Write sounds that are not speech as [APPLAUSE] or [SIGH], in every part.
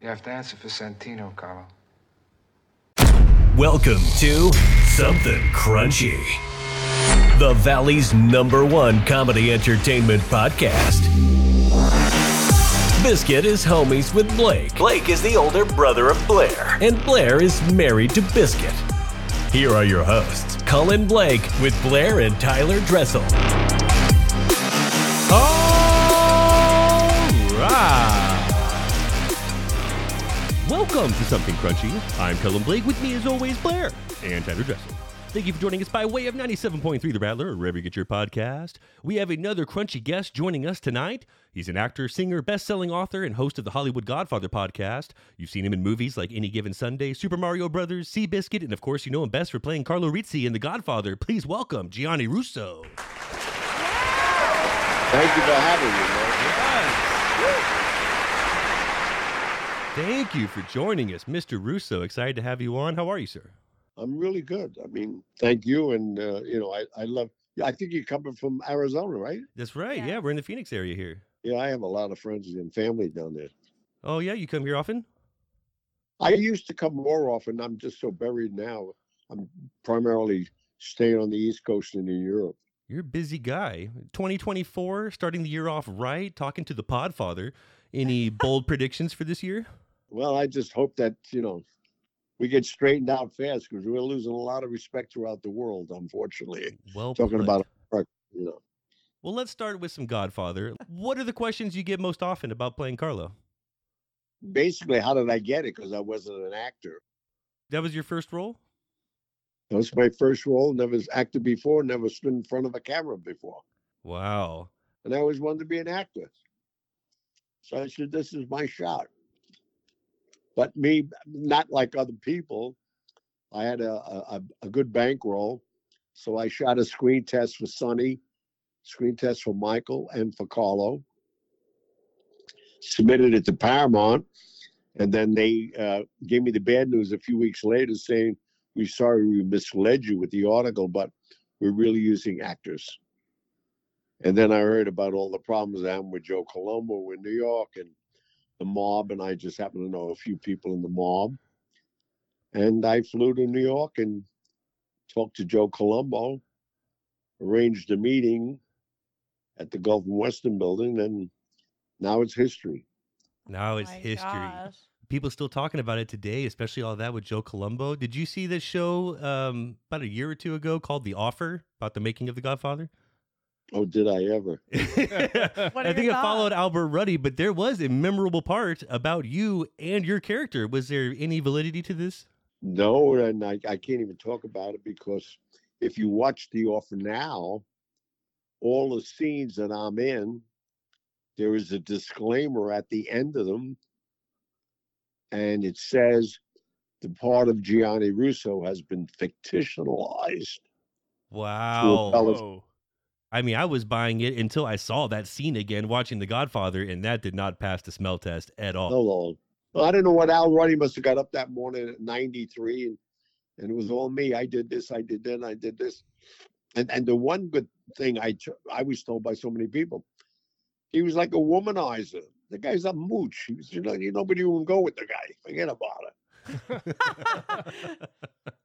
You have to answer for Santino, Carlo. Welcome to Something Crunchy, the Valley's number one comedy entertainment podcast. Biscuit is homies with Blake. Blake is the older brother of Blair, and Blair is married to Biscuit. Here are your hosts, Colin Blake with Blair and Tyler Dressel. Welcome to Something Crunchy. I'm Cullen Blake. With me, as always, Blair and Tyler Dressel. Thank you for joining us by way of 97.3 The Rattler, or wherever you get your podcast. We have another crunchy guest joining us tonight. He's an actor, singer, best-selling author, and host of the Hollywood Godfather podcast. You've seen him in movies like Any Given Sunday, Super Mario Brothers, Seabiscuit, and of course, you know him best for playing Carlo Rizzi in The Godfather. Please welcome Gianni Russo. Thank you for having me, man. Thank you for joining us, Mr. Russo. Excited to have you on. How are you, sir? I'm really good. I mean, thank you, and uh, you know, I I love. I think you're coming from Arizona, right? That's right. Yeah, Yeah. we're in the Phoenix area here. Yeah, I have a lot of friends and family down there. Oh, yeah, you come here often? I used to come more often. I'm just so buried now. I'm primarily staying on the East Coast and in Europe. You're a busy guy. 2024, starting the year off right, talking to the Podfather. Any [LAUGHS] bold predictions for this year? Well, I just hope that you know we get straightened out fast because we're losing a lot of respect throughout the world. Unfortunately, Well, talking put. about you know. Well, let's start with some Godfather. What are the questions you get most often about playing Carlo? Basically, how did I get it? Because I wasn't an actor. That was your first role? That was my first role. Never acted before. Never stood in front of a camera before. Wow. and I always wanted to be an actor. So I said, "This is my shot." But me, not like other people, I had a a, a good bankroll, so I shot a screen test for Sonny, screen test for Michael, and for Carlo. Submitted it to Paramount, and then they uh, gave me the bad news a few weeks later, saying, "We're sorry we misled you with the article, but we're really using actors." And then I heard about all the problems I had with Joe Colombo in New York and the mob, and I just happen to know a few people in the mob. And I flew to New York and talked to Joe Colombo, arranged a meeting at the Gulf and Western building, and now it's history. Now it's my history. gosh. People still talking about it today, especially all that with Joe Colombo. Did you see this show um, about a year or two ago called The Offer about the making of The Godfather? Oh, did I ever? [LAUGHS] I think your it followed? Albert Ruddy, but there was a memorable part about you and your character. Was there any validity to this? No, and I, I can't even talk about it because if you watch The Offer now, all the scenes that I'm in, there is a disclaimer at the end of them, and it says the part of Gianni Russo has been fictionalized. Wow. fellas- Whoa. I mean, I was buying it until I saw that scene again watching The Godfather, and that did not pass the smell test at all. No, no. Well, I don't know what Al Ruddy must have got up that morning at 93 and, and it was all me. I did this, I did that, I did this. And and the one good thing I I was told by so many people, he was like a womanizer. The guy's a mooch. He was, you know, nobody even go with the guy. Forget about it. [LAUGHS] [LAUGHS]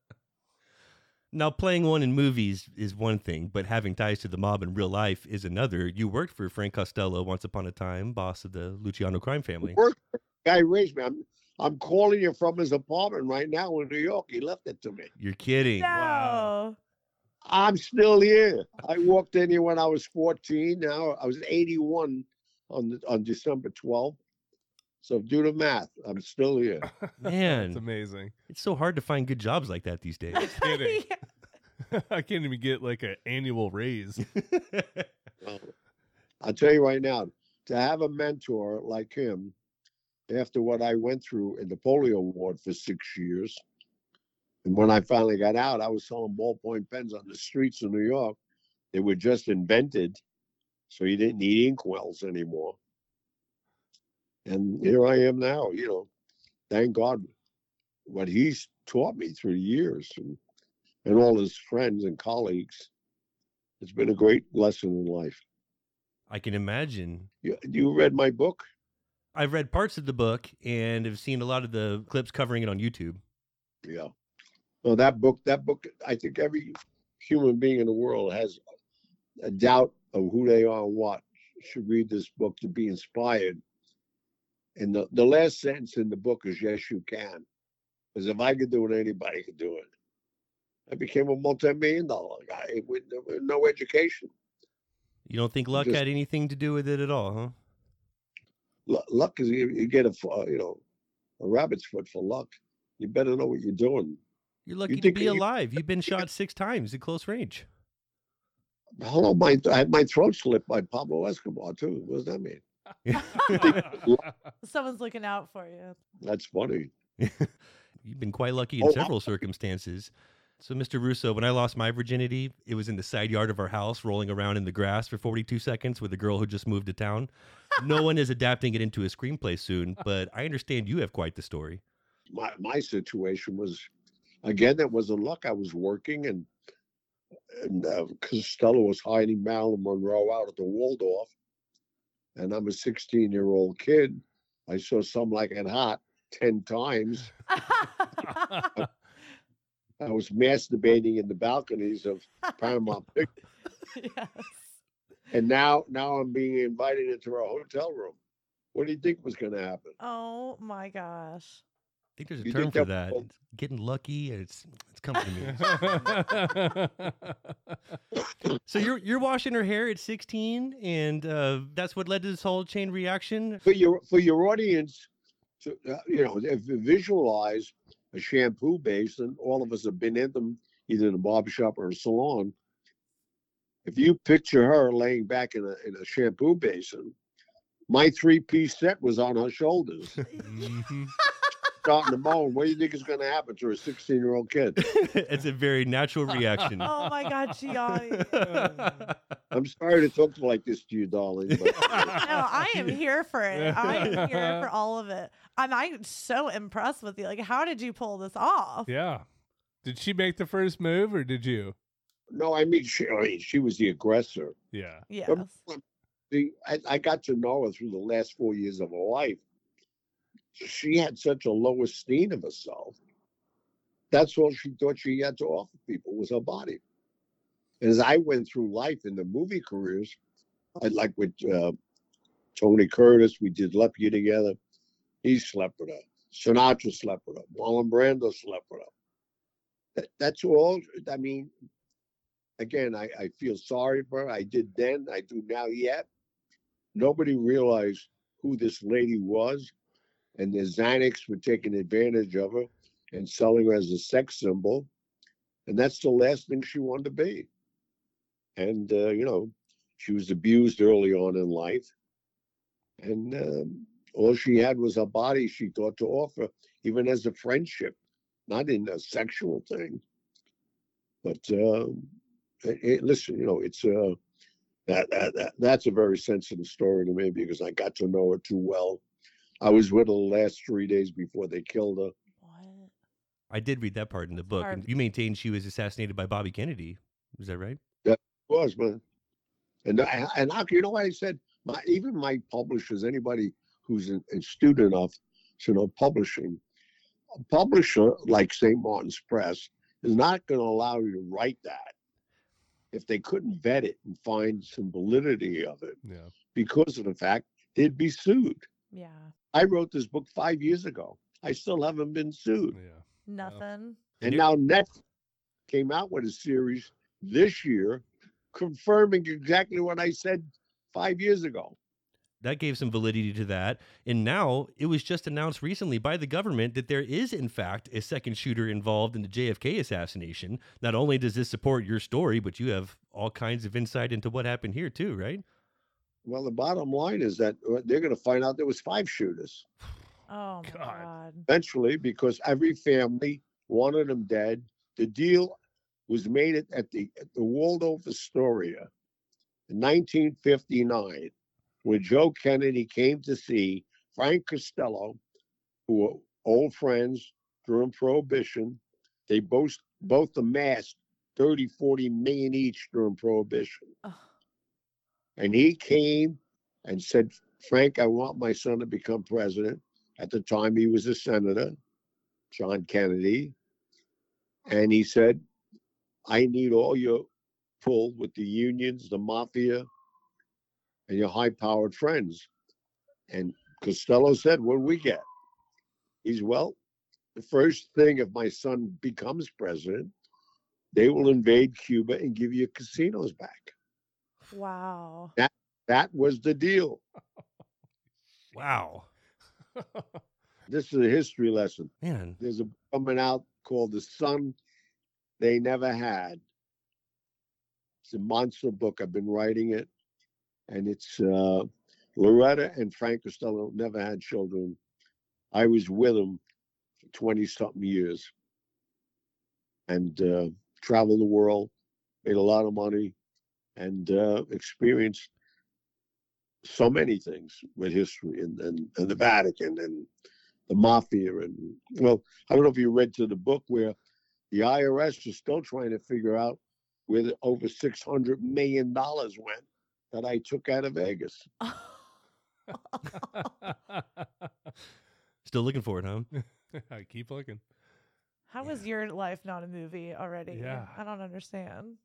now, playing one in movies is one thing, but having ties to the mob in real life is another. You worked for Frank Costello once upon a time, boss of the Luciano crime family. Work guy raised me. I'm I'm calling you from his apartment right now in New York. He left it to me. You're kidding. No. I'm still here. I walked in here when I was 14. Now I was 81 on the, on December 12th. So do the math. I'm still here. [LAUGHS] Man. it's amazing. It's so hard to find good jobs like that these days. Kidding. [LAUGHS] [LAUGHS] I can't even get like an annual raise. Well, I'll tell you right now, to have a mentor like him, after what I went through in the polio ward for six years, and when I finally got out, I was selling ballpoint pens on the streets of New York. They were just invented, so you didn't need inkwells anymore. And mm. here I am now, you know, thank God what he's taught me through the years and, and all his friends and colleagues. It's been a great lesson in life. I can imagine. You, you read my book? I've read parts of the book and have seen a lot of the clips covering it on YouTube. Yeah. Well, that book, that book, I think every human being in the world has a doubt of who they are and what should read this book to be inspired. And the, the last sentence in the book is, yes, you can. Because if I could do it, anybody could do it. I became a multi-million dollar guy with, with no education. You don't think luck Just- had anything to do with it at all, huh? Lu- Luck is you, you get a, you know, a rabbit's foot for luck. You better know what you're doing. You're lucky to think be you- alive. You've been shot six times at close range. Hello, my I had my throat slit by Pablo Escobar too. What does that mean? [LAUGHS] [LAUGHS] Someone's looking out for you. That's funny. You've been quite lucky in Oh, several circumstances. So, Mr. Russo, when I lost my virginity, it was in the side yard of our house, rolling around in the grass for 42 seconds with a girl who just moved to town. No one is adapting it into a screenplay soon, but I understand you have quite the story. my my situation was again that was a luck. I was working and and uh, Costello was hiding Marilyn Monroe out at the Waldorf, and I'm a 16 year old kid. I saw some like it hot ten times. [LAUGHS] I was masturbating in the balconies of Paramount [LAUGHS] Pictures, yes. and now now I'm being invited into a hotel room. What do you think was going to happen? Oh my gosh. I think there's a You term for that- that. It's getting lucky. It's it's coming to me. [LAUGHS] so you're you're washing her hair at 16, and uh, that's what led to this whole chain reaction. for your for your audience to uh, you know if you visualize a shampoo basin all of us have been in them either in a barber shop or a salon if you picture her laying back in a, in a shampoo basin my three-piece set was on her shoulders [LAUGHS] Starting to moan what do you think is going to happen to a 16 year old kid [LAUGHS] it's a very natural reaction. [LAUGHS] Oh my God, Gianni. [LAUGHS] i'm sorry to talk like this to you darling but No, I am here for it. I am here for all of it. I'm, I'm so impressed with you. Like, how did you pull this off? yeah. Did she make the first move or did you? no i mean she, I mean, she was the aggressor Yeah. Yes. See, I, I got to know her through the last four years of her life. She had such a low esteem of herself. That's all she thought she had to offer people was her body. And as I went through life in the movie careers, I like with uh, Tony Curtis, we did Lepke together. He slept with her. Sinatra slept with her. Marlon Brando slept with her. That, that's all. I mean, again, I, I feel sorry for her. I did then, I do now yet. Nobody realized who this lady was, and the Xanax were taking advantage of her and selling her as a sex symbol. And that's the last thing she wanted to be. And, uh, you know, she was abused early on in life. And um, all she had was a body she thought to offer, even as a friendship, not in a sexual thing. But um, it, it- listen, you know, it's uh, that, that that that's a very sensitive story to me because I got to know her too well. I was with her the last three days before they killed her. What? I did read that part in the book, Hard. and you maintain she was assassinated by Bobby Kennedy. Is that right? was man, and I- and how you know what I said? My even my publishers, anybody who's an- astute enough to know publishing, a publisher like St. Martin's Press is not going to allow you to write that if they couldn't vet it and find some validity of it Yeah. because of the fact they'd be sued. Yeah. I wrote this book five years ago. I still haven't been sued. Yeah. Nothing. And you- now Netflix came out with a series this year confirming exactly what I said five years ago. That gave some validity to that. And now it was just announced recently by the government that there is, in fact, a second shooter involved in the JFK assassination. Not only does this support your story, but you have all kinds of insight into what happened here, too, right? Well, the bottom line is that uh, they're going to find out there was five shooters [SIGHS] Oh my God. God. eventually because every family wanted them dead. The deal was made at, at the at the Waldorf Astoria in 1959 when Joe Kennedy came to see Frank Costello, who were old friends during Prohibition. They both both amassed 30, 40 million each during Prohibition. Ugh. And he came and said, Frank, I want my son to become president. At the time, he was a senator, John Kennedy. And he said, I need all your pull with the unions, the mafia, and your high powered friends. And Costello said, What do we get? He's, Well, the first thing if my son becomes president, they will invade Cuba and give you casinos back. Wow. That that was the deal. Wow. [LAUGHS] This is a history lesson. Man. There's a book coming out called The Son They Never Had. It's a monster book. I've been writing it. And it's uh, Loretta and Frank Costello never had children. I was with them for 20 something years and uh, traveled the world, made a lot of money, and uh, experienced so many things with history and, and, and the Vatican and the mafia. And well, I don't know if you read to the book where the IRS is still trying to figure out where the over $600 million went that I took out of Vegas. [LAUGHS] Still looking for it, huh? [LAUGHS] I keep looking. How is your life not a movie already? Yeah. I don't understand.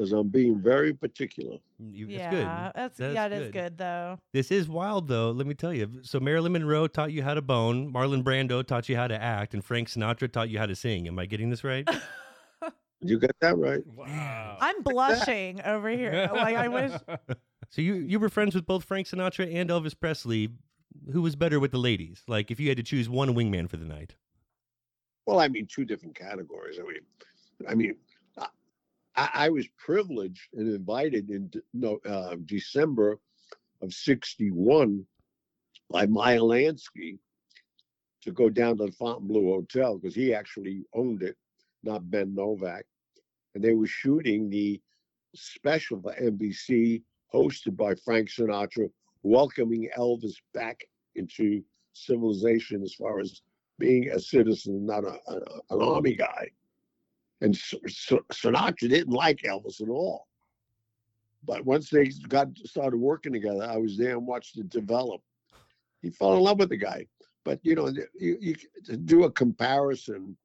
Because I'm being very particular. Mm, you, that's yeah, good. that's That's yeah, it is good. good though. This is wild, though. Let me tell you. So Marilyn Monroe taught you how to bone. Marlon Brando taught you how to act, and Frank Sinatra taught you how to sing. Am I getting this right? [LAUGHS] You got that right. Wow. I'm blushing over here. Like I wish. [LAUGHS] so you you were friends with both Frank Sinatra and Elvis Presley. Who was better with the ladies? Like, if you had to choose one wingman for the night. Well, I mean, two different categories. I mean, I mean, I- I, was privileged and invited in no, uh, December of '61 by Meyer Lansky to go down to the Fontainebleau Hotel because he actually owned it, not Ben Novack, and they were shooting the special for NBC hosted by Frank Sinatra, welcoming Elvis back into civilization as far as being a citizen, not a, a, an army guy. And S- S- Sinatra didn't like Elvis at all. But once they got started working together, I was there and watched it develop. He fell in love with the guy. But you know, you, you to do a comparison,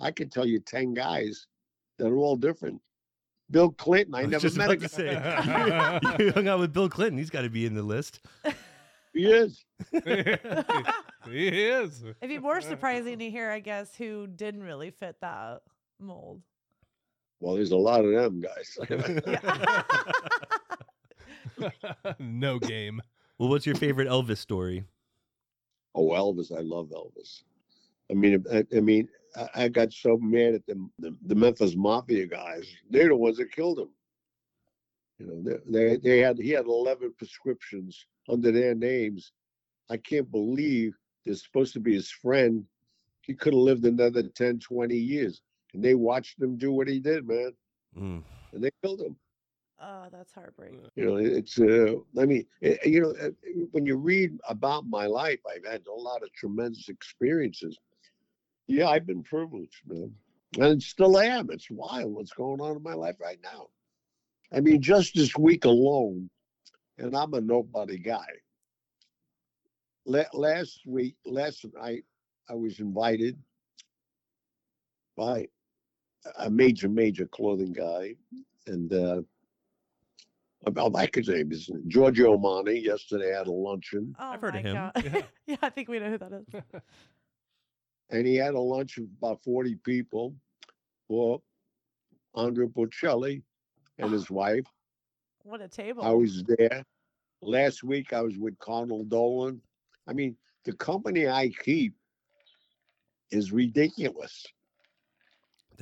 I could tell you ten guys that are all different. Bill Clinton, I, was never just met about him. to say. [LAUGHS] [LAUGHS] you hung out with Bill Clinton. He's got to be in the list. He is. [LAUGHS] he is. It'd be more surprising to hear, I guess, who didn't really fit that mold. Well, there's a lot of them guys. [LAUGHS] [LAUGHS] No game. Well, what's your favorite Elvis story? Oh, Elvis! I love Elvis. I mean, I, I mean, I, I got so mad at the, the the Memphis Mafia guys. They're the ones that killed him. You know, they, they they had he had eleven prescriptions under their names. I can't believe they're supposed to be his friend. He could have lived another 10, 20 years, and they watched him do what he did, man, Mm. and they killed him. oh, that's heartbreaking. You know, it's uh, I mean, eh, you know, uh, when you read about my life, I've had a lot of tremendous experiences. Yeah, I've been privileged, man, and still am. It's wild what's going on in my life right now. I mean, just this week alone, and I'm a nobody guy. La- last week, last night, I was invited by a major, major clothing guy, and uh, I like his name is Giorgio Armani. Yesterday, I had a luncheon, Oh I've heard of him. Yeah. [LAUGHS] yeah, I think we know who that is. [LAUGHS] and he had a lunch of about 40 people for Andrea Bocelli and his wife. What a table. I was there. Last week, I was with Connell Dolan. I mean, the company I keep is ridiculous.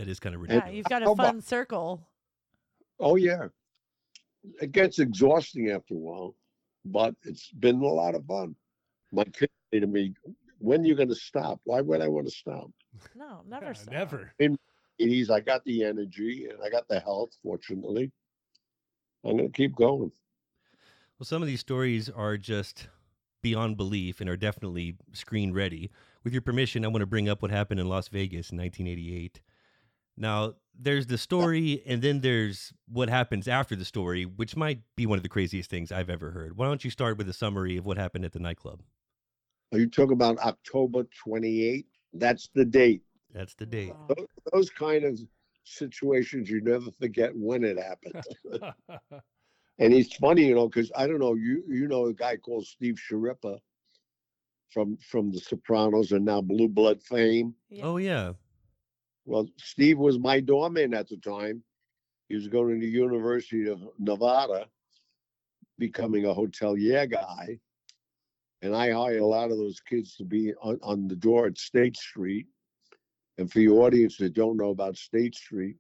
That is kind of ridiculous. yeah, you've got How a oh, about- fun circle. Oh, yeah. It gets exhausting after a while, but it's been a lot of fun. My kids say to me, when are you going to stop? Why would I want to stop? No, [LAUGHS] never. Yeah, stop. never. It is, I got the energy and I got the health, fortunately. I'm going to keep going. Well, some of these stories are just beyond belief and are definitely screen ready. With your permission, I want to bring up what happened in Las Vegas in 1988. Now, there's the story, and then there's what happens after the story, which might be one of the craziest things I've ever heard. Why don't you start with a summary of what happened at the nightclub? Are you talking about October 28th? That's the date. That's the date. Wow. Those, those kind of situations you never forget when it happened. [LAUGHS] and it's funny, you know, because I don't know, you you know a guy called Steve Schirripa from from The Sopranos and now Blue Blood fame. Yeah. Oh yeah. Well, Steve was my doorman at the time. He was going to the University of Nevada, becoming a hotelier guy. And I hired a lot of those kids to be on, on the door at State Street. And for your audience that don't know about State Street,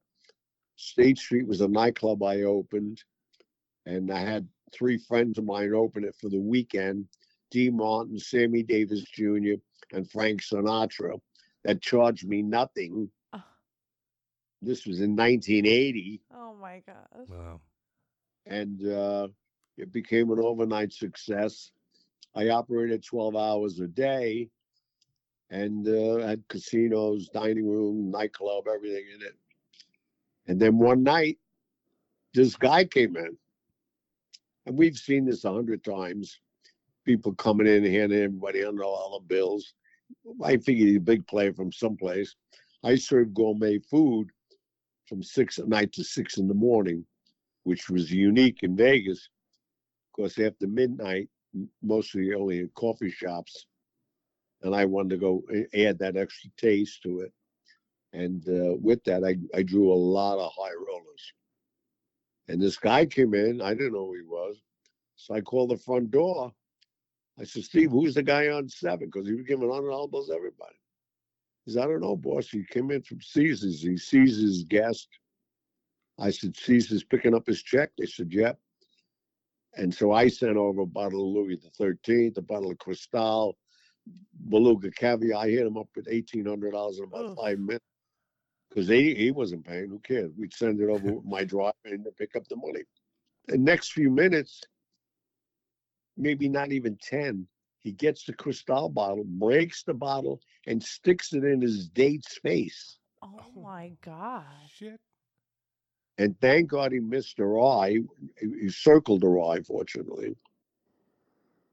State Street was a nightclub I opened. And I had three friends of mine open it for the weekend Dean Martin, Sammy Davis Jr., and Frank Sinatra that charged me nothing. This was in 1980, Oh my gosh. Wow. and uh, it became an overnight success. I operated 12 hours a day and uh, had casinos, dining room, nightclub, everything in it. And then one night, this guy came in. And we've seen this a hundred times. People coming in, handing everybody under all the bills. I figured he's a big player from someplace. I served gourmet food from six at night to six in the morning, which was unique in Vegas. Because after midnight, mostly only in coffee shops. And I wanted to go add that extra taste to it. And uh, with that, I, I drew a lot of high rollers. And this guy came in. I didn't know who he was. So I called the front door. I said, Steve, who's the guy on seven? Because he was giving hundred elbows to everybody. He said, I don't know, boss. He came in from Caesars. He sees his guest. I said, Caesar's picking up his check. They said, Yep. And so I sent over a bottle of Louis the Thirteenth, a bottle of Cristal, Beluga caviar. I hit him up with eighteen hundred dollars in about Oof. five minutes because he he wasn't paying. Who cares? We'd send it over with my driver and to pick up the money. The next few minutes, maybe not even ten, he gets the Cristal bottle, breaks the bottle, and sticks it in his date's face. Oh, oh my gosh. Shit. And thank God he missed her eye. He he circled her eye, fortunately.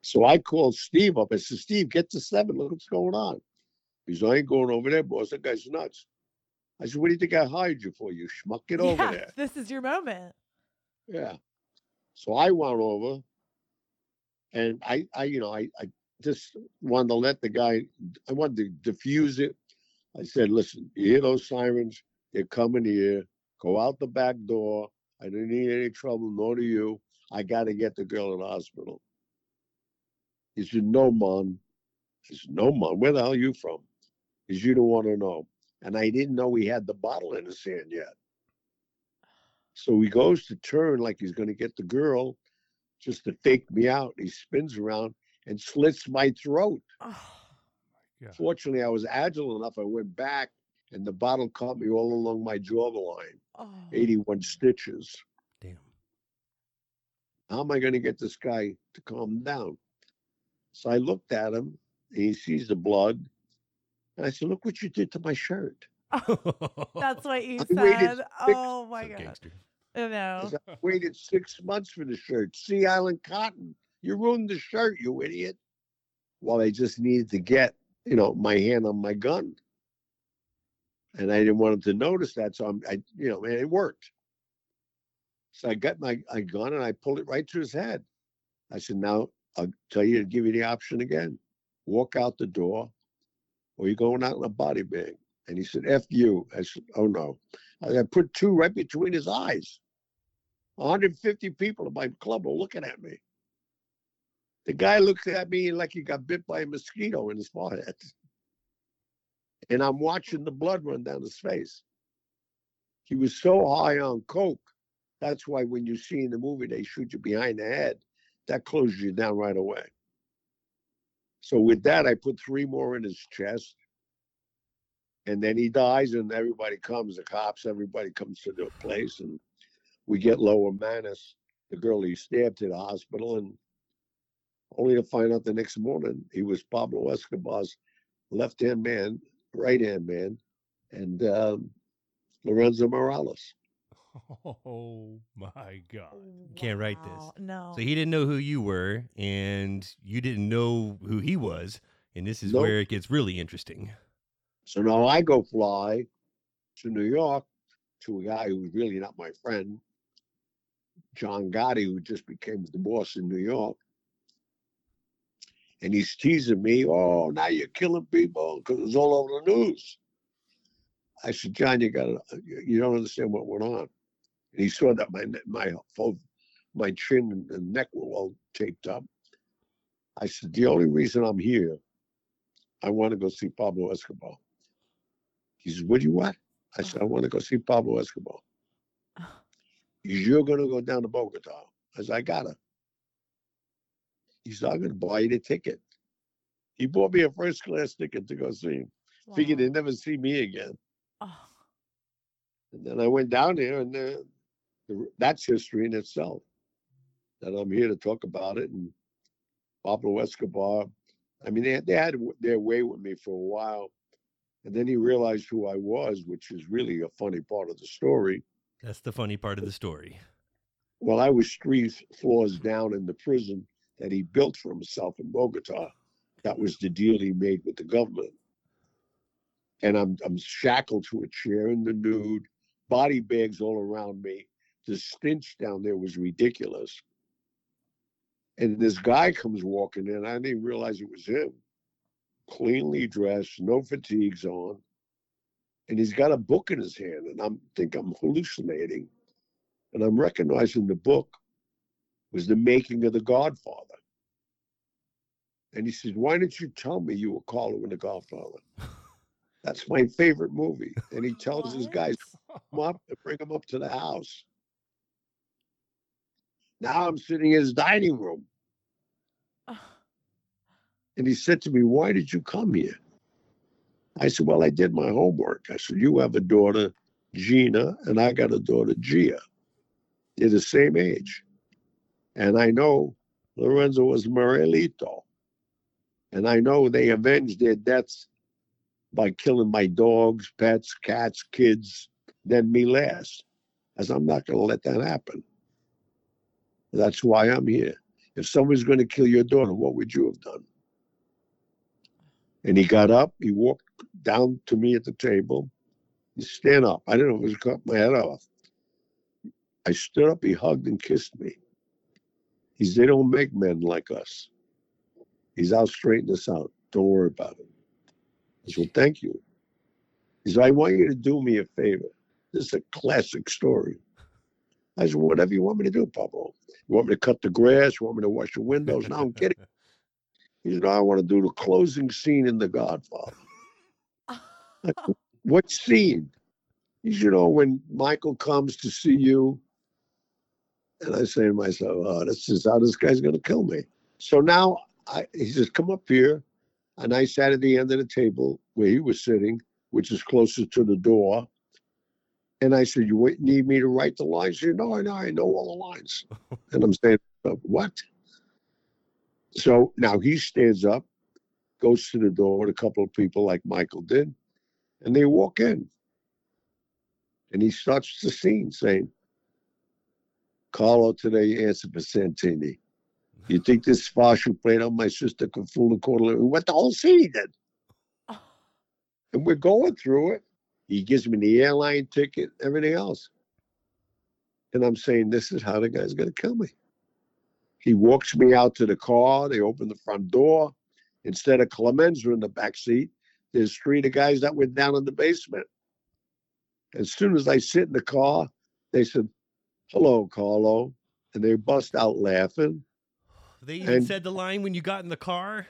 So I called Steve up. I said, Steve, get to seven. Look what's going on. He said, I ain't going over there, boss. That guy's nuts. I said, What do you think I hired you for, you schmuck? Get over yeah, there. This is your moment. Yeah. So I went over and I, I you know, I, I just wanted to let the guy, I wanted to diffuse it. I said, listen, you hear those sirens? They're coming here. Go out the back door. I don't need any trouble, nor do you. I got to get the girl in the hospital. He said, no, man. I said, no, man. Where the hell are you from? He said, you don't want to know. And I didn't know he had the bottle in his hand yet. So he goes to turn like he's going to get the girl just to fake me out. He spins around and slits my throat. Oh. Fortunately, I was agile enough. I went back and the bottle caught me all along my jawline, oh. 81 stitches. Damn. How am I going to get this guy to calm down? So I looked at him and he sees the blood. And I said, Look what you did to my shirt. That's what you [LAUGHS] I said. Oh my god. gangster. I know. I waited six months for the shirt. Sea Island cotton. You ruined the shirt, you idiot. Well, I just needed to get, you know, my hand on my gun. And I didn't want him to notice that. So I'm, I, you know, man, it worked. So I got my, my gun and I pulled it right to his head. I said, now I'll tell you to give you the option again. Walk out the door or you're going out in a body bag. And he said, F you. I said, oh no. I I put two right between his eyes. 150 people in my club were looking at me. The guy looked at me like he got bit by a mosquito in his forehead. And I'm watching the blood run down his face. He was so high on coke. That's why when you see in the movie they shoot you behind the head, that closes you down right away. So with that, I put three more in his chest. And then he dies, and everybody comes, the cops, everybody comes to the place, and we get Lower Manus, the girl he stabbed to the hospital, and only to find out the next morning he was Pablo Escobar's left hand man, right hand man. And um, Lorenzo Morales. [LAUGHS] Oh my God. Can't write this. No. So he didn't know who you were, and you didn't know who he was. And this is Nope. where it gets really interesting. So now I go fly to New York to a guy who was really not my friend, John Gotti, who just became the boss in New York. And he's teasing me, oh, now you're killing people because it's all over the news. I said, John, you got you don't understand what went on. And he saw that my my my chin and- neck were all taped up. I said, the only reason I'm here, I want to go see Pablo Escobar. He says, What do you want? I said, I want to go see Pablo Escobar. Uh. He You're going to go down to Bogota. I said, I got to. He going to buy you the ticket. He bought me a first class ticket to go see him. Figured he'd never see me again. Oh, And then I went down there, and uh, the, that's history in itself. That I'm here to talk about it. And Pablo Escobar, I mean, they, they had their way with me for a while. And then he realized who I was, which is really a funny part of the story. That's the funny part of the story. Well, I was three floors down in the prison that he built for himself in Bogota. That was the deal he made with the government. And I'm I'm shackled to a chair in the nude, body bags all around me. The stench down there was ridiculous. And this guy comes walking in. I didn't even realize it was him. Cleanly dressed, no fatigues on. And he's got a book in his hand. And I'm think I'm hallucinating and I'm recognizing the book was the making of the Godfather. And he says, Why didn't you tell me you were Carlo in the Godfather? [LAUGHS] That's my favorite movie. And he tells his guys, come up and bring him up to the house. Now I'm sitting in his dining room. [SIGHS] And he said to me, Why did you come here? I said, Well, I did my homework. I said, You have a daughter, Gina, and I got a daughter, Gia. They're the same age. And I know Lorenzo was Morelito. And I know they avenged their deaths by killing my dogs, pets, cats, kids, then me last. As I'm not going to let that happen. That's why I'm here. If somebody's going to kill your daughter, what would you have done? And he got up, he walked down to me at the table. He stand up. I didn't know if he was cut my head off. I stood up, he hugged and kissed me. He said, They don't make men like us. He's out straighten us out. Don't worry about it. I said, Well, thank you. He said, I want you to do me a favor. This is a classic story. I said, Whatever you want me to do, Pablo. You want me to cut the grass? You want me to wash the windows? No, I'm kidding. [LAUGHS] He said, no, I want to do the closing scene in The Godfather. Said, [LAUGHS] what scene? He said, you know, when Michael comes to see you. And I say to myself, oh, this is how this guy's going to kill me. So now I, he says, come up here. And I sat at the end of the table where he was sitting, which is closest to the door. And I said, you need me to write the lines? He said, no, I know, I know all the lines. [LAUGHS] and I'm saying, "Uh, what? So now he stands up, goes to the door with a couple of people like Michael did, and they walk in. And he starts the scene saying, Carlo today answered for Santino. You think this you played on my sister could fool the court? What the whole he did. oh, And we're going through it. He gives me the airline ticket, everything else. And I'm saying, this is how the guy's going to kill me. He walks me out to the car. They open the front door. Instead of Clemenza in the back seat, there's three of the guys that were down in the basement. As soon as I sit in the car, they said, hello, Carlo. And they bust out laughing. They even And- said the line when you got in the car.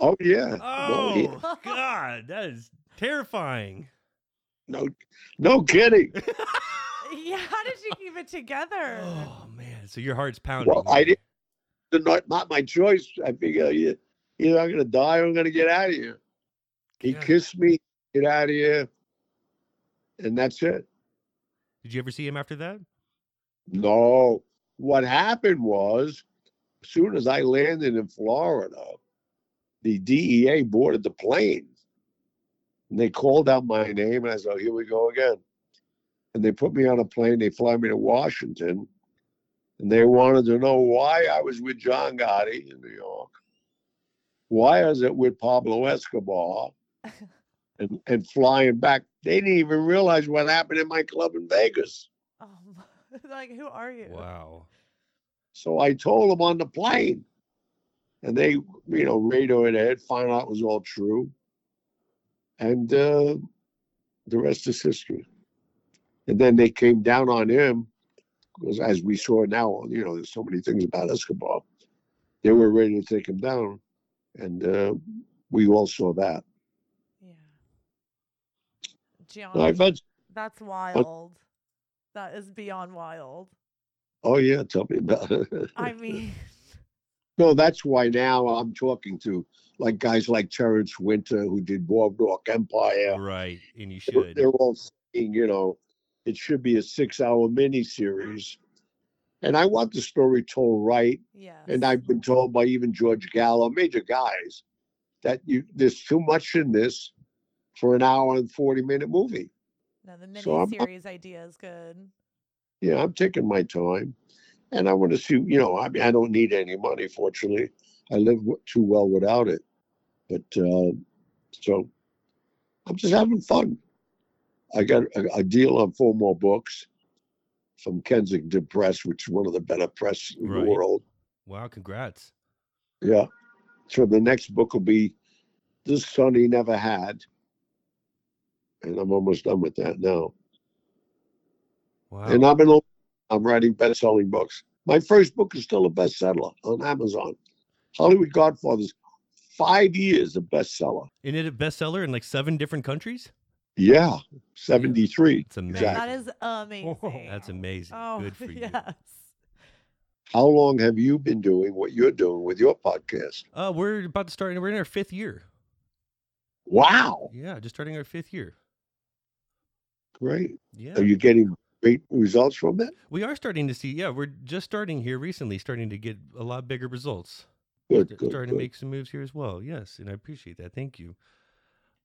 Oh, yeah. Well, Oh yeah. [LAUGHS] God, that is terrifying. No, no kidding. [LAUGHS] yeah. How did you keep it together? Oh man, so your heart's pounding. Well, I didn't. Not, not my choice. I figure you- either I'm gonna die or I'm gonna get out of here. He Yeah. kissed me, get out of here, and that's it. Did you ever see him after that? No, what happened was, as soon as I landed in Florida, the DEA boarded the plane. And they called out my name, and I said, oh, "Here we go again." and they put me on a plane. They fly me to Washington, and they wanted to know why I was with John Gotti in New York. Why is it with Pablo Escobar? [LAUGHS] and and flying back, they didn't even realize what happened in my club in Vegas. [LAUGHS] Like, who are you? Wow. So I told them on the plane, and they, you know, radioed ahead, found out it was all true, and uh, the rest is history. And then they came down on him because, as we saw now, you know, there's so many things about Escobar. They were ready to take him down, and uh, we all saw that. Yeah. So Gianni, I've had, that's wild. That is beyond wild. oh yeah, tell me about it. I [LAUGHS] mean, No, that's why now I'm talking to like guys like Terence Winter who did Boardwalk Empire. Right. And you They're- should. They're all saying, you know, it should be a six-hour miniseries, and I want the story told right. yes. And I've been told by even George Gallo, major guys, that you there's too much in this for an hour and forty-minute movie. No, the mini so series idea is good. Yeah, I'm taking my time, and I want to see. You know, I mean, I don't need any money. Fortunately, I live w- too well without it. But uh, so I'm just having fun. I got a, a deal on four more books from Kensington Press, which is one of the better press in Right. the world. Wow. Congrats. Yeah. So the next book will be "This Son He Never Had," and I'm almost done with that now. Wow. And I've been I'm writing best-selling books. My first book is still a bestseller on Amazon. Hollywood Godfathers, five years a bestseller. Isn't it a bestseller in like seven different countries? Yeah, seventy-three. It's amazing. That is amazing. That's amazing. Oh, Good for you. yes. How long have you been doing what you're doing with your podcast? Uh, we're about to start. We're in our fifth year. Wow, Yeah, just starting our fifth year. Great. Yeah. Are you getting great results from it? We are starting to see. Yeah, we're just starting here recently, starting to get a lot bigger results. Good, St- good, starting good. to make some moves here as well. Yes, and I appreciate that. Thank you.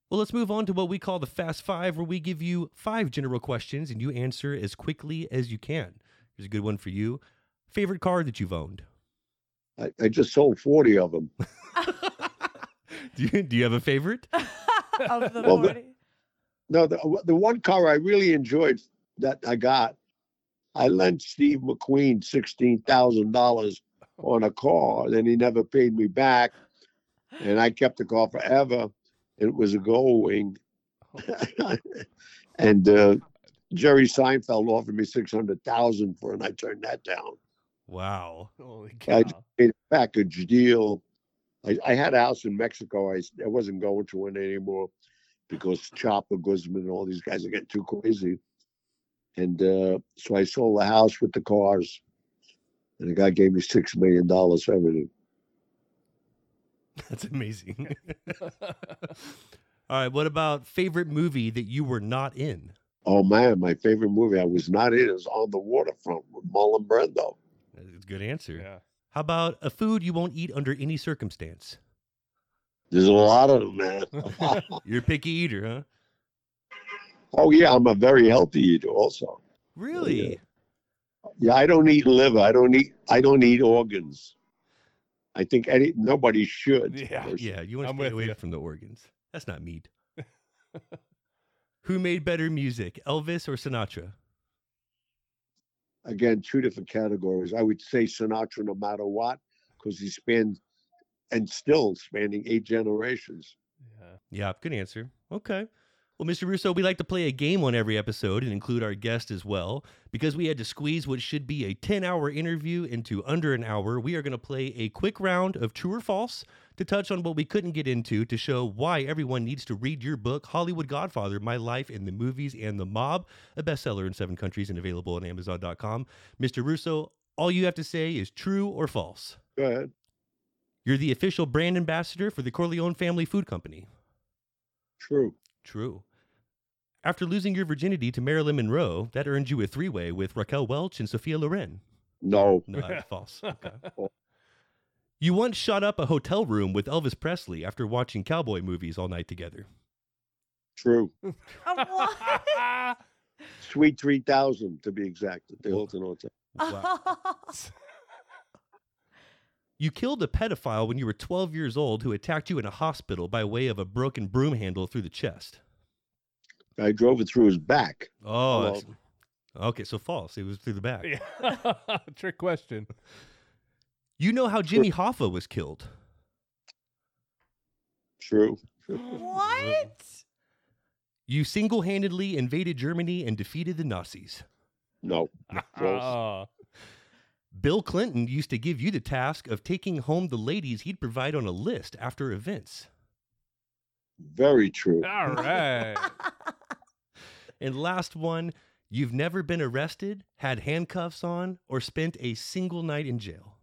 Well, let's move on to what we call the Fast Five, where we give you five general questions and you answer as quickly as you can. Here's a good one for you. Favorite car that you've owned? I, I just sold forty of them. [LAUGHS] [LAUGHS] do, you, do you have a favorite? [LAUGHS] of the Well, the- 40. No, the the one car I really enjoyed that I got, I lent Steve McQueen sixteen thousand dollars [LAUGHS] on a car, and he never paid me back, and I kept the car forever. It was a Gullwing, [LAUGHS] and uh, Jerry Seinfeld offered me six hundred thousand for it, and I turned that down. Wow. [LAUGHS] Holy I cow. made a package deal. I, I had a house in Mexico. I, I wasn't going to it anymore because Chapo Guzman and all these guys are getting too crazy. And uh, so I sold the house with the cars, and the guy gave me six million dollars for everything. That's amazing. [LAUGHS] All right. What about favorite movie that you were not in? Oh man, my favorite movie I was not in is On the Waterfront with Marlon Brando. That's a good answer. Yeah. How about a food you won't eat under any circumstance? There's a lot of them, man. [LAUGHS] You're a picky eater, huh? oh yeah, I'm a very healthy eater also. Oh, really? Yeah, I don't eat liver. I don't eat. I don't eat organs. I think any nobody should. Yeah. Yeah, you want to I'm stay away you. from the organs. That's not meat. [LAUGHS] Who made better music, Elvis or Sinatra? Again, two different categories. I would say Sinatra, no matter what, because he spanned and still spanning eight generations. Yeah. Yeah, good answer. Okay. Well, Mr. Russo, we like to play a game on every episode and include our guest as well. Because we had to squeeze what should be a 10 hour interview into under an hour, we are going to play a quick round of true or false to touch on what we couldn't get into to show why everyone needs to read your book, Hollywood Godfather My Life in the Movies and the Mob, a bestseller in seven countries and available on Amazon.com. Mr. Russo, all you have to say is true or false. Go ahead. You're the official brand ambassador for the Corleone Family Food Company. True. True. After losing your virginity to Marilyn Monroe, that earned you a three way with Raquel Welch and Sophia Loren. No. No, uh, false. [LAUGHS] Okay. You once shot up a hotel room with Elvis Presley after watching cowboy movies all night together. True. [LAUGHS] [LAUGHS] Suite 3000 to be exact at the Hilton Hotel. Wow. You killed a pedophile when you were 12 years old who attacked you in a hospital by way of a broken broom handle through the chest. I drove it through his back. Oh, Well- okay. So false. It was through the back. Yeah. [LAUGHS] Trick question. You know how Jimmy Hoffa was killed. True. what? You single handedly invaded Germany and defeated the Nazis. No. [LAUGHS] False. Bill Clinton used to give you the task of taking home the ladies he'd provide on a list after events. Very true. all [LAUGHS] right. And last one, you've never been arrested, had handcuffs on, or spent a single night in jail.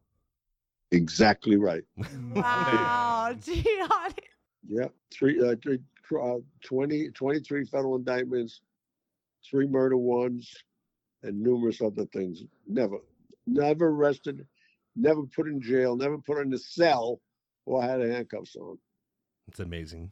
Exactly right. wow, Gianni. [LAUGHS] Yeah. Three, uh, three uh, 20, 23 federal indictments, three murder ones, and numerous other things. Never, never arrested, never put in jail, never put in a cell, or had a handcuffs on. It's amazing.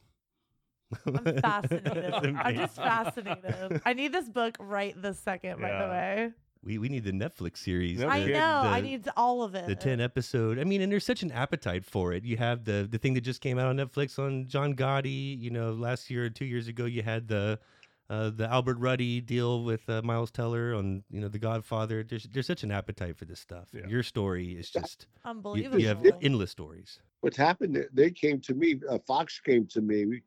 I'm fascinated. [LAUGHS] That's I'm just fascinated. I need this book right this second, by the way. We, we need the Netflix series. No I the- kidding. know. I need all of it. the 10 episode. I mean, and there's such an appetite for it. You have the the thing that just came out on Netflix on John Gotti. You know, last year or two years ago, you had the uh, the Albert Ruddy deal with uh, Miles Teller on you know The Godfather. There's there's such an appetite for this stuff. Yeah. Your story is just Unbelievable. you have endless stories. What's happened? they- They came to me. Uh, Fox came to me.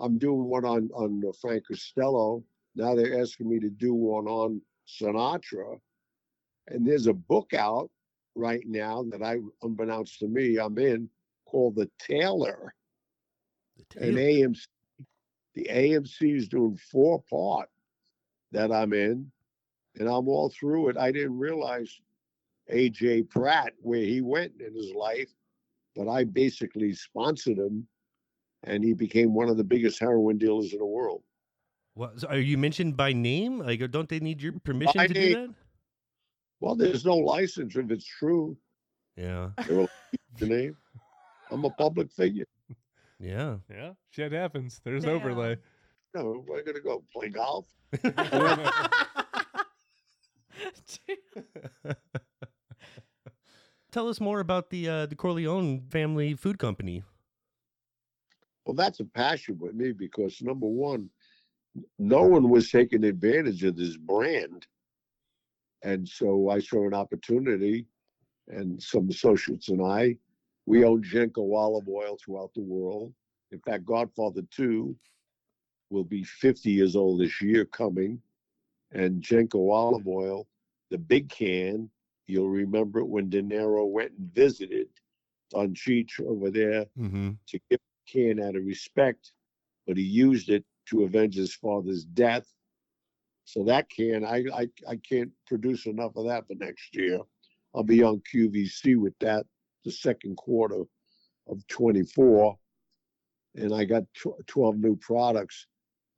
I'm doing one on on uh, Frank Costello. Now they're asking me to do one on Sinatra. And there's a book out right now that I, unbeknownst to me, I'm in called The Tailor. The And tale- AMC, the AMC is doing four part that I'm in, and I'm all through it. I didn't realize AJ Pratt where he went in his life, but I basically sponsored him, and he became one of the biggest heroin dealers in the world. What, so are you mentioned by name? Like, uh, don't they need your permission By to do that? Well, there's no license if it's true. Yeah, They will keep the name. I'm a public figure. Yeah. Yeah. Shit happens. There's Damn. overlay. No, we're gonna go play golf. [LAUGHS] Tell us more about the uh, the Corleone family food company. Well, that's a passion with me because number one, no one was taking advantage of this brand. And so I saw an opportunity, and some associates and I, we own Genco olive oil throughout the world. In fact, Godfather 2 will be 50 years old this year coming. And Genco olive oil, the big can, you'll remember it when De Niro went and visited Don Ciccio over there Mm-hmm. to give the can out of respect, but he used it to avenge his father's death. So that can, I, I, I can't produce enough of that for next year. I'll be on QVC with that the second quarter of 24. And I got tw- 12 new products.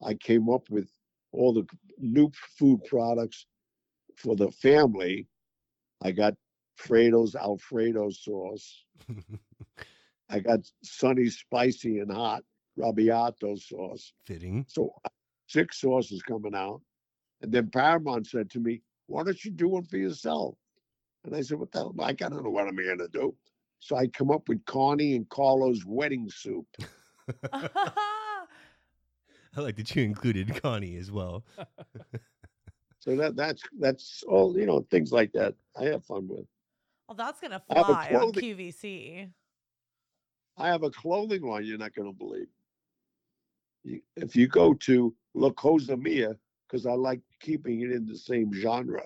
I came up with all the new food products for the family. I got Fredo's Alfredo sauce. [LAUGHS] I got Sonny, spicy, and hot Rabiato sauce. Fitting. So six sauces coming out. And then Paramount said to me, Why don't you do one for yourself? And I said, What the hell? I don't know what I'm gonna do. So I come up with Connie and Carlo's wedding soup. [LAUGHS] [LAUGHS] I like that you included Connie as well. [LAUGHS] So that that's that's all you know, things like that. I have fun with. well, that's gonna I have fly on QVC. I have a clothing line you're not gonna believe. You, if you go to La Cosa Mia, because I like keeping it in the same genre.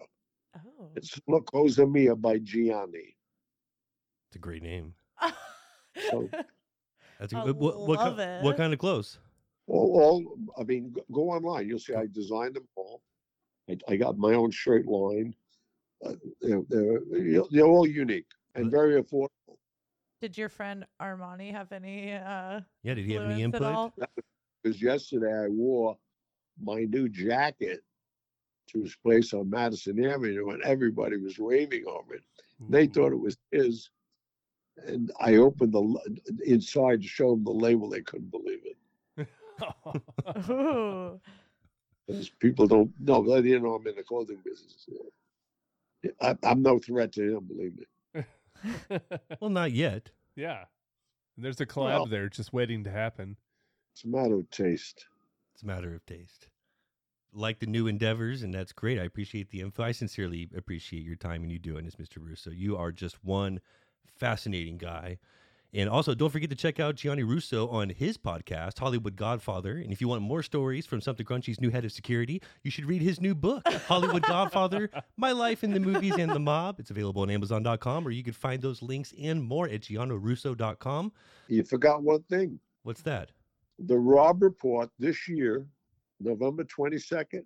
Oh. It's La Cosa Mia by Gianni. It's a great name. So [LAUGHS] That's a, I what, what, what, love ki- what kind of clothes? all, all I mean, go, go online. You'll see I designed them all. I, I got my own shirt line. Uh, they're, they're, they're all unique and But- very affordable. Did your friend Armani have any uh Yeah, did he have any influence at input? all? Because yesterday I wore my new jacket to his place on Madison Avenue, and everybody was raving over it. They thought it was his, and I opened the inside to show them the label. They couldn't believe it. [LAUGHS] Ooh. Because people don't know. They didn't know I'm in the clothing business. I, I'm no threat to him, believe me. [LAUGHS] Well, not yet. yeah. There's a collab Well- there just waiting to happen. It's a matter of taste. It's a matter of taste. Like the new endeavors, and that's great. I appreciate the info. I sincerely appreciate your time and you doing this, Mr. Russo. You are just one fascinating guy. And also, don't forget to check out Gianni Russo on his podcast, Hollywood Godfather. And if you want more stories from Something Crunchy's new head of security, you should read his new book, Hollywood Godfather [LAUGHS] My Life in the Movies and the Mob. It's available on Amazon.com, or you can find those links and more at giannirusso.com. You forgot one thing. What's that? The Robb Report this year, November 22nd,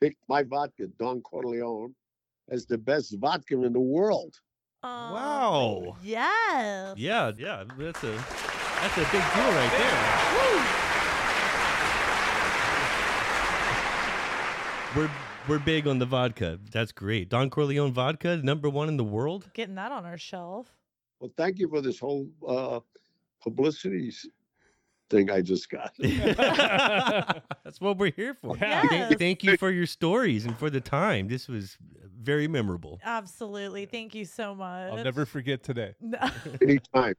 picked my vodka, Don Corleone, as the best vodka in the world. Wow. Yes. Yeah, yeah, that's a that's a big deal right there. We're we're big on the vodka. That's great. Don Corleone vodka, number one in the world. Getting that on our shelf. Well, thank you for this whole uh, publicity thing I just got. [LAUGHS] That's what we're here for. Yeah. Thank- Thank you for your stories and for the time. This was very memorable. Absolutely. Thank you so much. I'll never forget today. [LAUGHS] Anytime.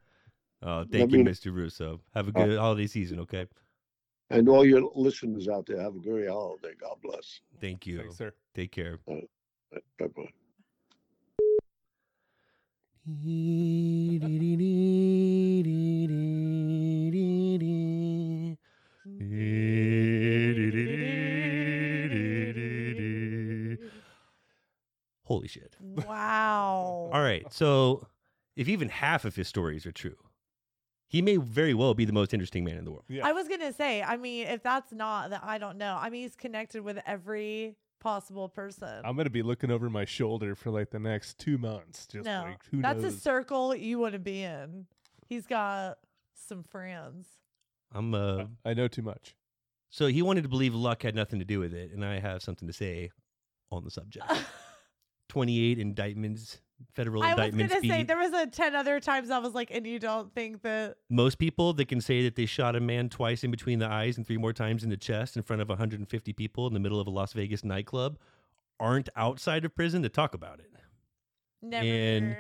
Oh, thank you, mean- Mr. Russo. Have a uh, good holiday season, okay? And all your listeners out there, have a great holiday. God bless. Thank you. Thanks, sir. Take care. Bye bye. [LAUGHS] Holy shit. wow. All right. So, if even half of his stories are true, he may very well be the most interesting man in the world. Yeah. I was gonna say, I mean, if that's not, that I don't know. I mean, he's connected with every possible person. I'm gonna be looking over my shoulder for like the next two months. Just no, like who that's knows? a circle you want to be in. He's got some friends. I'm uh I know too much. so he wanted to believe luck had nothing to do with it, and I have something to say on the [LAUGHS] subject. 28 indictments, federal indictments. I was indictments. gonna say there was a ten other times I was like, and you don't think that Most people that can say that they shot a man twice in between the eyes and three more times in the chest in front of 150 people in the middle of a Las Vegas nightclub aren't outside of prison to talk about it. never. And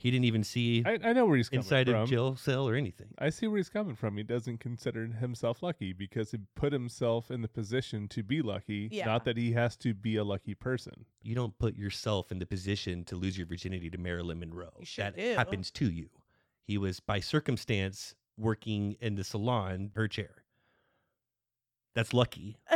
He didn't even see I, I know where he's coming inside from. a jail cell or anything. I see where he's coming from. He doesn't consider himself lucky because he put himself in the position to be lucky, Yeah. not that he has to be a lucky person. You don't put yourself in the position to lose your virginity to Marilyn Monroe. You sure that do. happens to you. He was by circumstance working in the salon, her chair. That's lucky. [LAUGHS]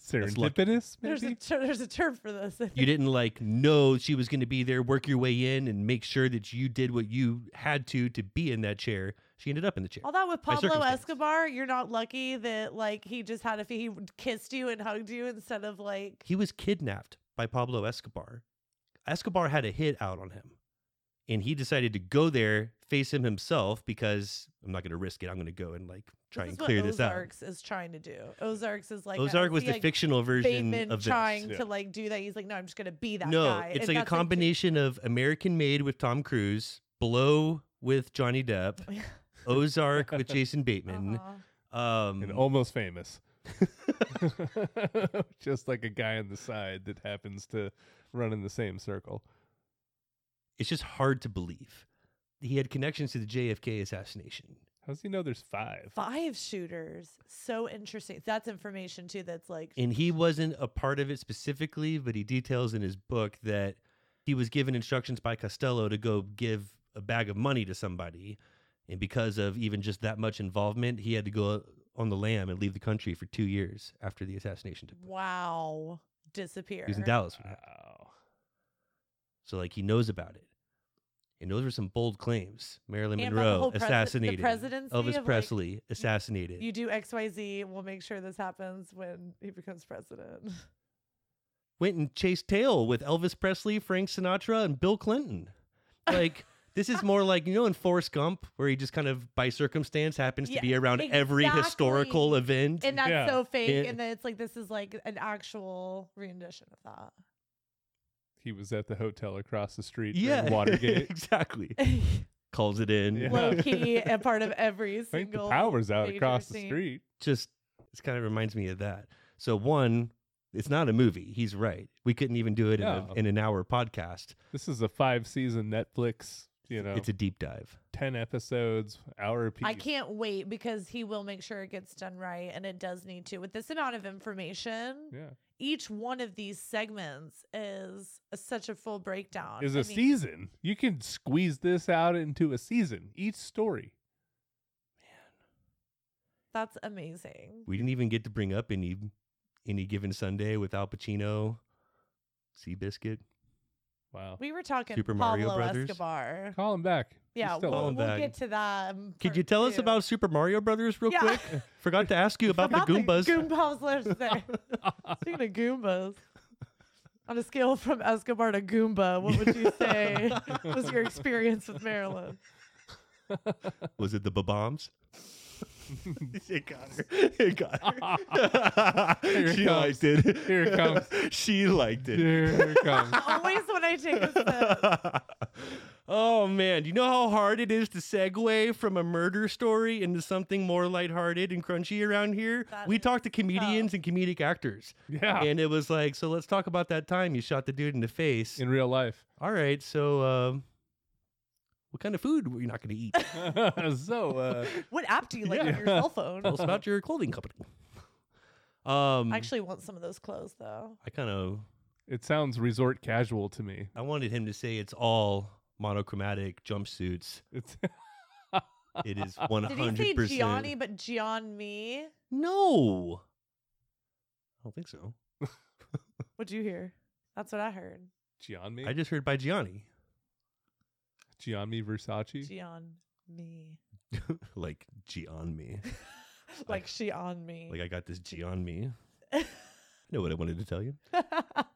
Serendipitous, there's a maybe? ter- there's a term for this. I You didn't like know she was going to be there, work your way in, and make sure that you did what you had to to be in that chair. She ended up in the chair. Although with By Pablo circumstance. Escobar, you're not lucky that like he just had a he kissed you and hugged you instead of like He was kidnapped by Pablo Escobar. Escobar had a hit out on him, and he decided to go there, face him himself because I'm not going to risk it. I'm going to go and like try this and clear this out. Ozarks is trying to do. Ozarks is like Ozark was the like, fictional version Bateman of this. trying Yeah. to like do that. He's like, no, I'm just gonna be that no, guy. it's And like a that's, the- combination of American Made with Tom Cruise, Blow with Johnny Depp, [LAUGHS] Ozark with Jason Bateman. Uh-huh. Um, and almost famous. [LAUGHS] Just like a guy on the side that happens to run in the same circle. it's just hard to believe. He had connections to the JFK assassination. How does he know there's five? Five shooters. So interesting. That's information too. That's like And he wasn't a part of it specifically, but he details in his book that he was given instructions by Costello to go give a bag of money to somebody. And because of even just that much involvement, he had to go on the lam and leave the country for two years after the assassination took place. wow. Disappear. He was in Dallas. when it happened. Wow. So, like, he knows about it. And those were some bold claims. Marilyn And about the Monroe whole presi- the assassinated. presidency Elvis like, Presley assassinated. You do XYZ, we'll make sure this happens when he becomes president. [LAUGHS] went and chased tail with Elvis Presley, Frank Sinatra, and Bill Clinton. Like [LAUGHS] this is more like you know in Forrest Gump, where he just kind of by circumstance happens to be around every historical event. And that's Yeah. so fake. Yeah. And then it's like this is like an actual rendition of that. He was at the hotel across the street yeah, [LAUGHS] Watergate. exactly. [LAUGHS] Calls it in. Yeah. Low key [LAUGHS] and part of every I think the single power's out major across the street. Just this kind of reminds me of that. So one, it's not a movie. He's right. We couldn't even do it in, a, in an hour podcast. This is a five season Netflix. You know, It's a deep dive. ten episodes, hour piece. I can't wait because he will make sure it gets done right and it does need to. With this amount of information, Yeah, each one of these segments is a, such a full breakdown. is I a mean, season. You can squeeze this out into a season. Each story. Man. That's amazing. We didn't even get to bring up any any given Sunday with Al Pacino, Seabiscuit. Wow. We were talking Super Mario Pablo Mario Brothers? Escobar. Call him back. He's Yeah, still we'll, on we'll back. get to that. um, Could part you tell us two. about Super Mario Brothers real Yeah. quick? [LAUGHS] Forgot to ask you about, the Goombas. Goombas, let's. [LAUGHS] Speaking of Goombas, on a scale from Escobar to Goomba, what would you say [LAUGHS] was your experience with Marilyn? Was it the Bombs? [LAUGHS] it got her. It got her. Here she comes. liked it. Here it comes. [LAUGHS] she liked it. Here it [LAUGHS] comes. Always when I take a sip. oh man, do you know how hard it is to segue from a murder story into something more lighthearted and crunchy around here? That we talked to comedians and comedic actors. Yeah. And it was like, so let's talk about that time you shot the dude in the face. In real life. All right, so um, what kind of food were you not going to eat? [LAUGHS] so, uh, What app do you like on your cell [LAUGHS] phone? Tell us about your clothing company. Um, I actually want some of those clothes though. I kind of it sounds resort casual to me. I wanted him to say it's all monochromatic jumpsuits. It's It is one [LAUGHS] Did he hundred say percent. Gianni but Gian me? No, I don't think so. What'd you hear? That's what I heard. Gianni. I just heard by Gianni, Gianni Versace. Gian me. [LAUGHS] like G on me, like she on me. like I got this G on me. I know what I wanted to tell you. [LAUGHS]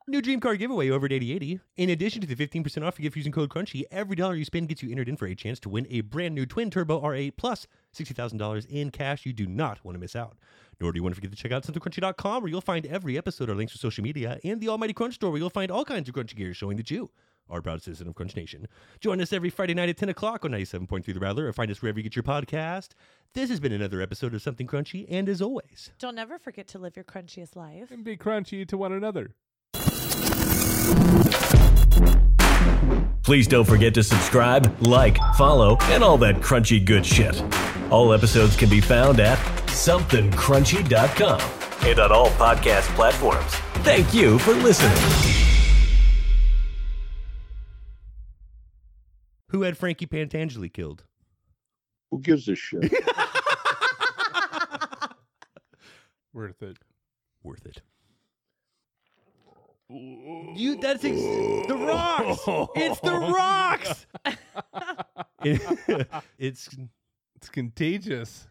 New dream car giveaway over at 8080. In addition to the 15% off you get using code CRUNCHY, every dollar you spend gets you entered in for a chance to win a brand new twin turbo R8 plus $60,000 in cash. You do not want to miss out. Nor do you want to forget to check out somethingcrunchy.com where you'll find every episode, our links to social media, and the Almighty Crunch store where you'll find all kinds of crunchy gear showing that you are a proud citizen of Crunch Nation. Join us every Friday night at 10 o'clock on 97.3 The Rattler or find us wherever you get your podcast. This has been another episode of Something Crunchy, and as always, Don't ever forget to live your crunchiest life. And be crunchy to one another. Please don't forget to subscribe, like, follow, and all that crunchy good shit. All episodes can be found at somethingcrunchy.com and on all podcast platforms. Thank you for listening. Who had Frankie Pentangeli killed? Who gives a shit? [LAUGHS] Worth it. Worth it. You that's ex- the rocks. It's the rocks. [LAUGHS] [LAUGHS] it's It's contagious.